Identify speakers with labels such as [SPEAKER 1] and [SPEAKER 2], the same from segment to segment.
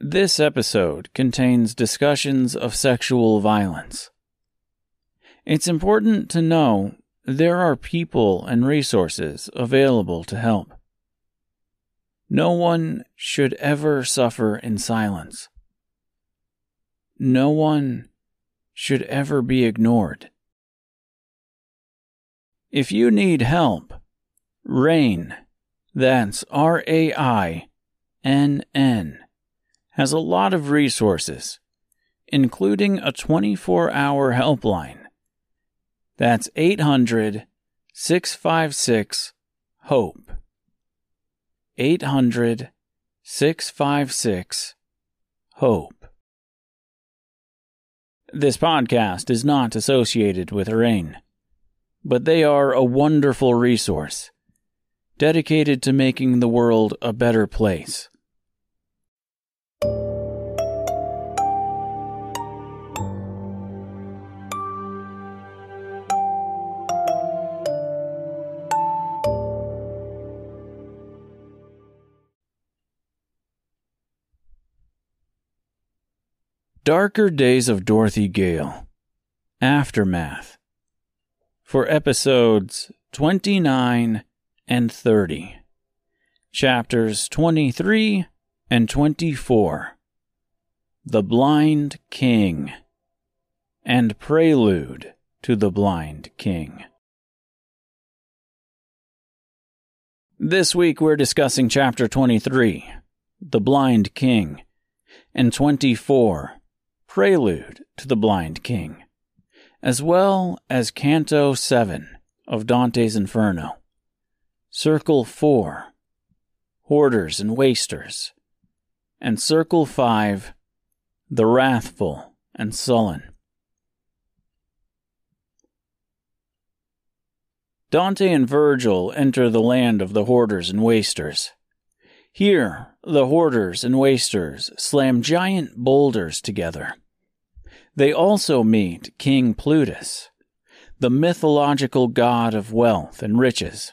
[SPEAKER 1] This episode contains discussions of sexual violence. It's important to know there are people and resources available to help. No one should ever suffer in silence. No one should ever be ignored. If you need help, RAINN, that's R A I N N, has a lot of resources, including a 24 hour helpline. That's 800 656 HOPE. 800 656 HOPE. This podcast is not associated with RAINN, but they are a wonderful resource dedicated to making the world a better place. Darker Days of Dorothy Gale. Aftermath. For episodes 29 and 30, chapters 23 and 24, The Blind King, and Prelude to the Blind King. This week we're discussing chapter 23, The Blind King, and 24, Prelude to the Blind King, as well as Canto 7 of Dante's Inferno, Circle 4, Hoarders and Wasters, and Circle 5, The Wrathful and Sullen. Dante and Virgil enter the land of the hoarders and wasters. Here, the hoarders and wasters slam giant boulders together. They also meet King Plutus, the mythological god of wealth and riches.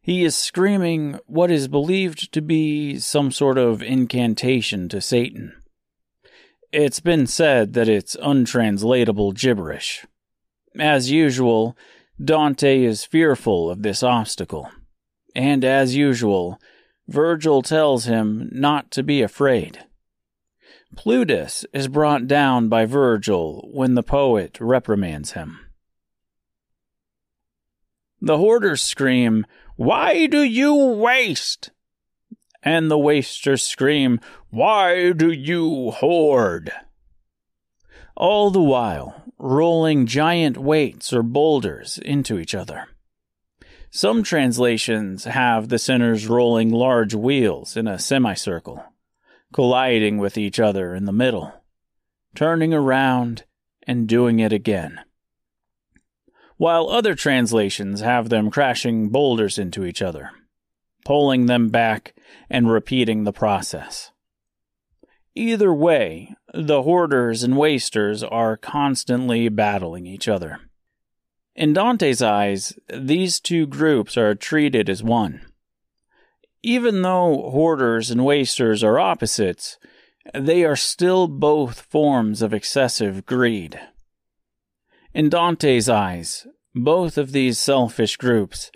[SPEAKER 1] He is screaming what is believed to be some sort of incantation to Satan. It's been said that it's untranslatable gibberish. As usual, Dante is fearful of this obstacle, and as usual, Virgil tells him not to be afraid. Plutus is brought down by Virgil when the poet reprimands him. The hoarders scream, Why do you waste? And the wasters scream, Why do you hoard? All the while, rolling giant weights or boulders into each other. Some translations have the sinners rolling large wheels in a semicircle, colliding with each other in the middle, turning around and doing it again. While other translations have them crashing boulders into each other, pulling them back and repeating the process. Either way, the hoarders and wasters are constantly battling each other. In Dante's eyes, these two groups are treated as one. Even though hoarders and wasters are opposites, they are still both forms of excessive greed. In Dante's eyes, both of these selfish groups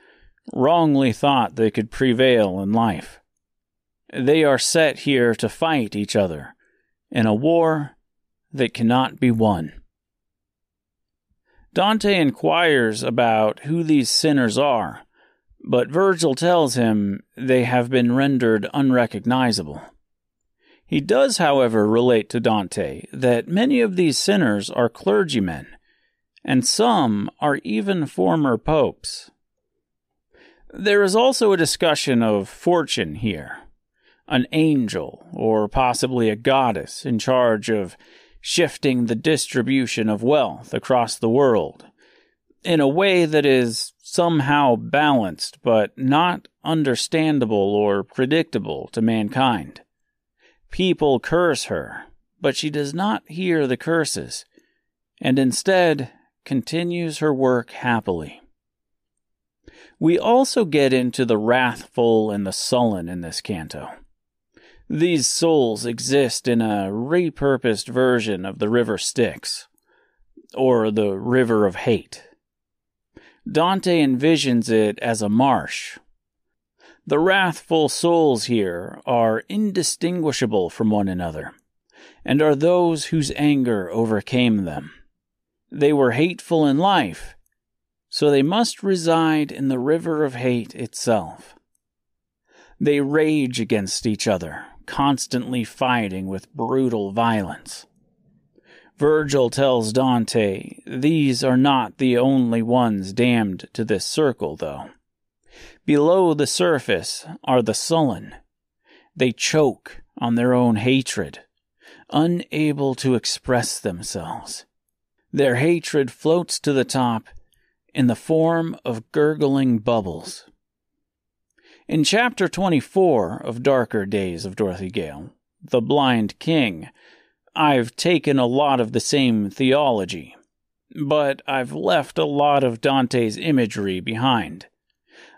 [SPEAKER 1] wrongly thought they could prevail in life. They are set here to fight each other in a war that cannot be won. Dante inquires about who these sinners are, but Virgil tells him they have been rendered unrecognizable. He does, however, relate to Dante that many of these sinners are clergymen, and some are even former popes. There is also a discussion of fortune here an angel, or possibly a goddess, in charge of shifting the distribution of wealth across the world in a way that is somehow balanced but not understandable or predictable to mankind. People curse her, but she does not hear the curses, and instead continues her work happily. We also get into the wrathful and the sullen in this canto. These souls exist in a repurposed version of the River Styx, or the River of Hate. Dante envisions it as a marsh. The wrathful souls here are indistinguishable from one another, and are those whose anger overcame them. They were hateful in life, so they must reside in the river of hate itself. They rage against each other, constantly fighting with brutal violence. Virgil tells Dante these are not the only ones damned to this circle, though. Below the surface are the sullen. They choke on their own hatred, unable to express themselves. Their hatred floats to the top in the form of gurgling bubbles. In chapter 24 of Darker Days of Dorothy Gale, The Blind King, I've taken a lot of the same theology, but I've left a lot of Dante's imagery behind.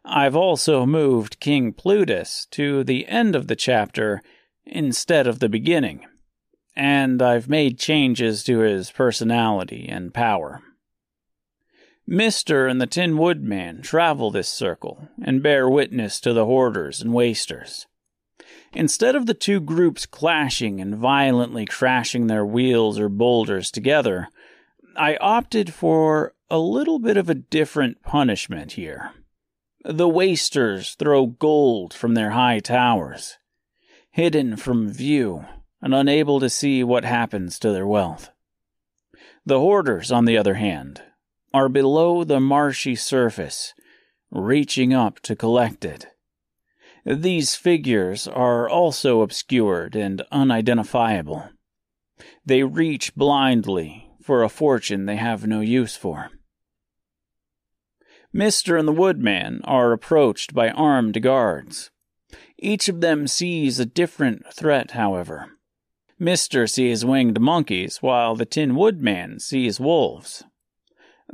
[SPEAKER 1] I've also moved King Plutus to the end of the chapter instead of the beginning and I've made changes to his personality and power. Mister and the Tin Woodman travel this circle and bear witness to the hoarders and wasters. Instead of the two groups clashing and violently crashing their wheels or boulders together, I opted for a little bit of a different punishment here. The wasters throw gold from their high towers, hidden from view and unable to see what happens to their wealth. The hoarders, on the other hand, are below the marshy surface, reaching up to collect it. These figures are also obscured and unidentifiable. They reach blindly for a fortune they have no use for. Mister and the Woodman are approached by armed guards. Each of them sees a different threat, however. Mister sees winged monkeys, while the Tin Woodman sees wolves.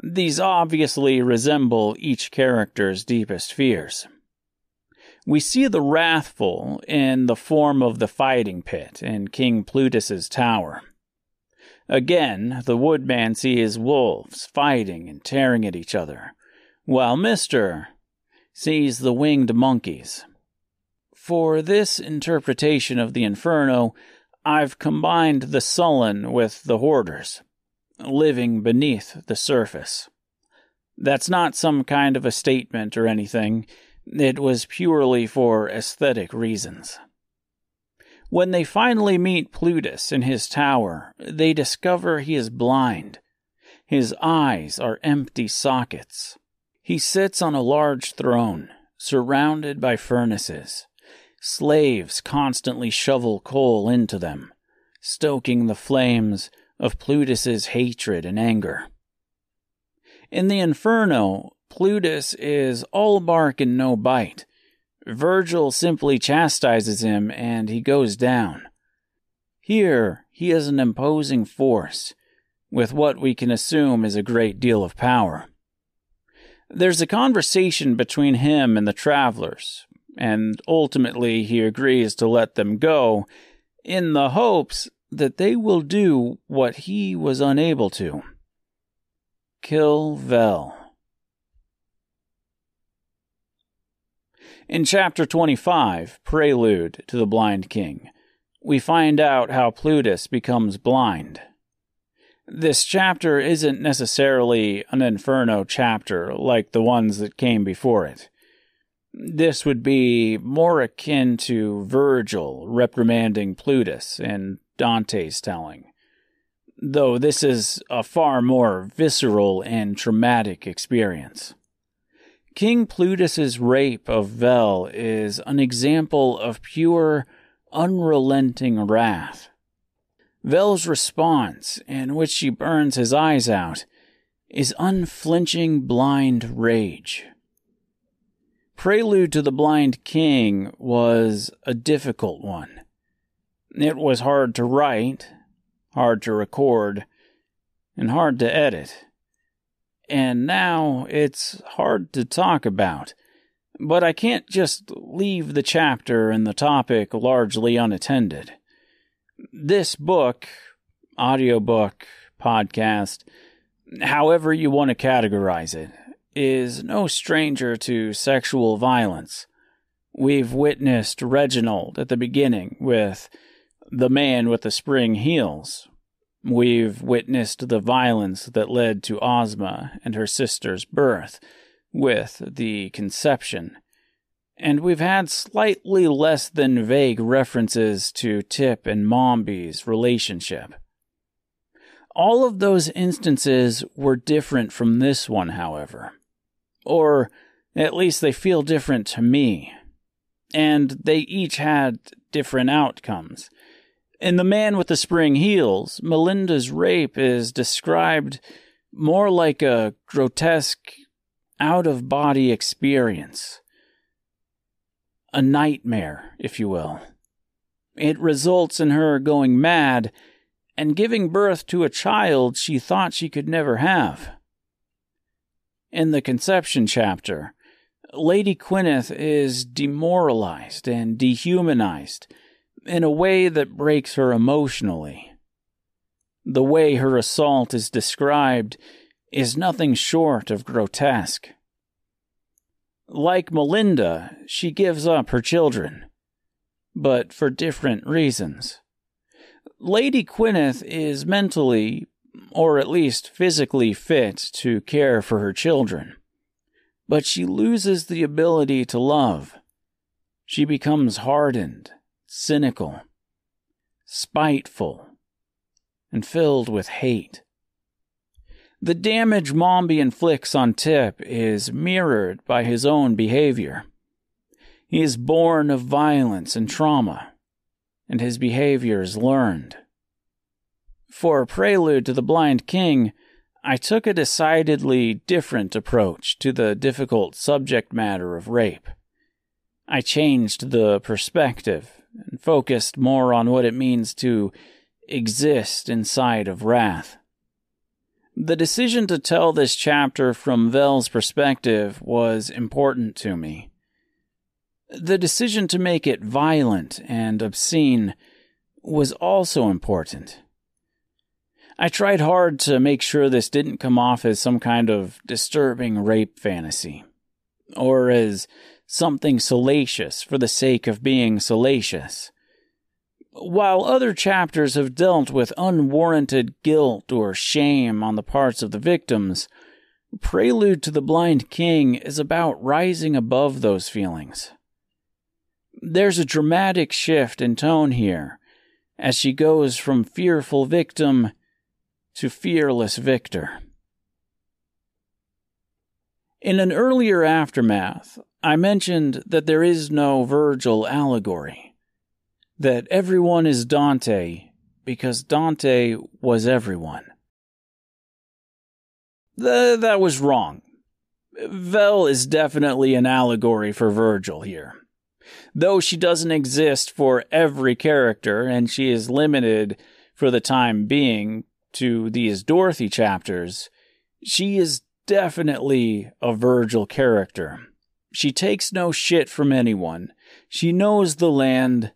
[SPEAKER 1] These obviously resemble each character's deepest fears. We see the wrathful in the form of the fighting pit in King Plutus's tower. Again, the woodman sees wolves fighting and tearing at each other, while Mister sees the winged monkeys. For this interpretation of the Inferno, I've combined the sullen with the hoarders, living beneath the surface. That's not some kind of a statement or anything. It was purely for aesthetic reasons. When they finally meet Plutus in his tower, they discover he is blind. His eyes are empty sockets. He sits on a large throne, surrounded by furnaces. Slaves constantly shovel coal into them, stoking the flames of Plutus's hatred and anger. In the Inferno, Plutus is all bark and no bite. Virgil simply chastises him and he goes down. Here, he is an imposing force, with what we can assume is a great deal of power. There's a conversation between him and the travelers, and ultimately he agrees to let them go in the hopes that they will do what he was unable to kill Vel. In chapter 25, Prelude to the Blind King, we find out how Plutus becomes blind. This chapter isn't necessarily an Inferno chapter like the ones that came before it. This would be more akin to Virgil reprimanding Plutus in Dante's telling, though this is a far more visceral and traumatic experience. King Plutus's rape of Vel is an example of pure, unrelenting wrath. Vel's response, in which she burns his eyes out, is unflinching blind rage. Prelude to the Blind King was a difficult one. It was hard to write, hard to record, and hard to edit. And now it's hard to talk about, But I can't just leave the chapter and the topic largely unattended. This book, audiobook, podcast, however you want to categorize it, is no stranger to sexual violence. We've witnessed Reginald at the beginning with the man with the spring heels. We've witnessed the violence that led to Ozma and her sister's birth with the conception. And we've had slightly less than vague references to Tip and Mombi's relationship. All of those instances were different from this one, however. Or at least they feel different to me. And they each had different outcomes. In The Man with the Spring Heels, Melinda's rape is described more like a grotesque, out of body experience. A nightmare, if you will. It results in her going mad and giving birth to a child she thought she could never have. In the conception chapter, Lady Gwyneth is demoralized and dehumanized in a way that breaks her emotionally. The way her assault is described is nothing short of grotesque. Like Melinda, she gives up her children, but for different reasons. Lady Gwyneth is mentally or at least physically fit to care for her children. But she loses the ability to love. She becomes hardened, cynical, spiteful, and filled with hate. The damage Mombi inflicts on Tip is mirrored by his own behavior. He is born of violence and trauma, and his behavior is learned. For a prelude to The Blind King, I took a decidedly different approach to the difficult subject matter of rape. I changed the perspective and focused more on what it means to exist inside of wrath. The decision to tell this chapter from Vel's perspective was important to me. The decision to make it violent and obscene was also important. I tried hard to make sure this didn't come off as some kind of disturbing rape fantasy, or as something salacious for the sake of being salacious. While other chapters have dealt with unwarranted guilt or shame on the parts of the victims, Prelude to the Blind King is about rising above those feelings. There's a dramatic shift in tone here as she goes from fearful victim to fearless victor. In an earlier aftermath, I mentioned that there is no Virgil allegory, that everyone is Dante because Dante was everyone. Th- that was wrong. Vel is definitely an allegory for Virgil here. Though she doesn't exist for every character and she is limited for the time being to these Dorothy chapters, she is definitely a Virgil character. She takes no shit from anyone. She knows the land,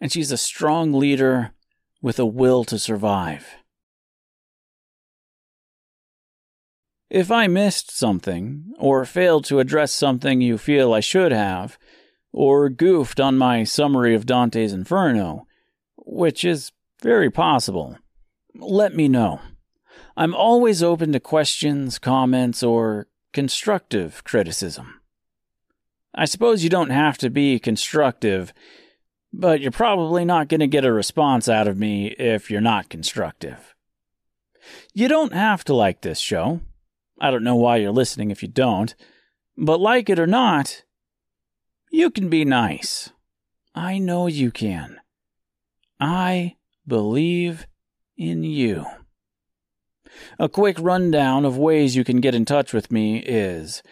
[SPEAKER 1] and she's a strong leader with a will to survive. If I missed something, or failed to address something you feel I should have, or goofed on my summary of Dante's Inferno, which is very possible, let me know. I'm always open to questions, comments, or constructive criticism. I suppose you don't have to be constructive, but you're probably not going to get a response out of me if you're not constructive. You don't have to like this show. I don't know why you're listening if you don't, but like it or not, you can be nice. I know you can. I believe in you. A quick rundown of ways you can get in touch with me is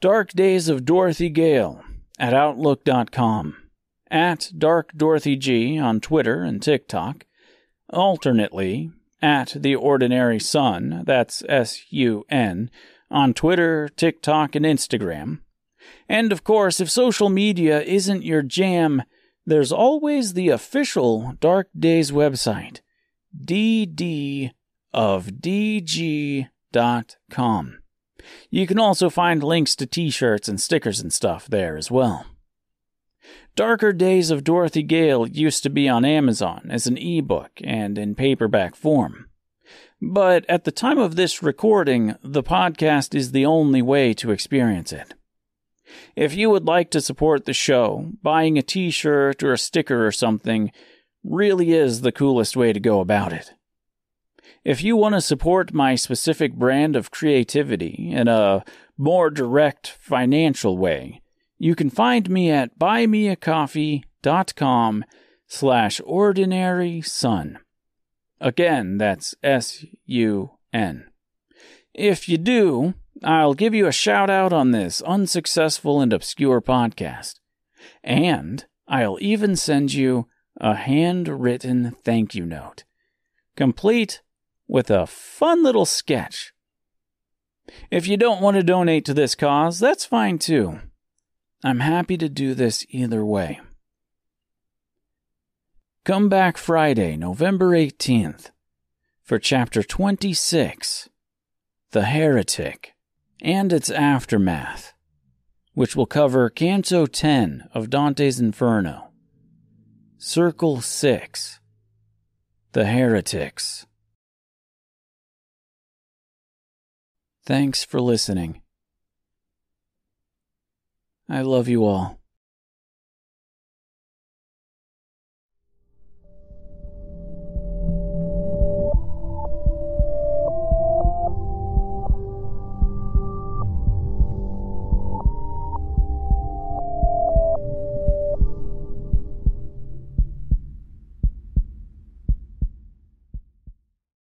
[SPEAKER 1] Dark Days of Dorothy Gale at Outlook.com, at Dark Dorothy G on Twitter and TikTok, alternately at The Ordinary Sun, that's S U N, on Twitter, TikTok, and Instagram, And of course, if social media isn't your jam, there's always the official Dark Days website, ddofdg.com. You can also find links to t shirts and stickers and stuff there as well. Darker Days of Dorothy Gale used to be on Amazon as an ebook and in paperback form. But at the time of this recording, the podcast is the only way to experience it. If you would like to support the show, buying a t shirt or a sticker or something really is the coolest way to go about it. If you want to support my specific brand of creativity in a more direct financial way, you can find me at buymeacoffee.com slash ordinary sun. Again, that's S-U-N. If you do, I'll give you a shout out on this unsuccessful and obscure podcast. And I'll even send you a handwritten thank you note, complete with a fun little sketch. If you don't want to donate to this cause, that's fine too. I'm happy to do this either way. Come back Friday, November 18th, for Chapter 26 The Heretic and its Aftermath, which will cover Canto 10 of Dante's Inferno, Circle 6 The Heretics. Thanks for listening. I love you all.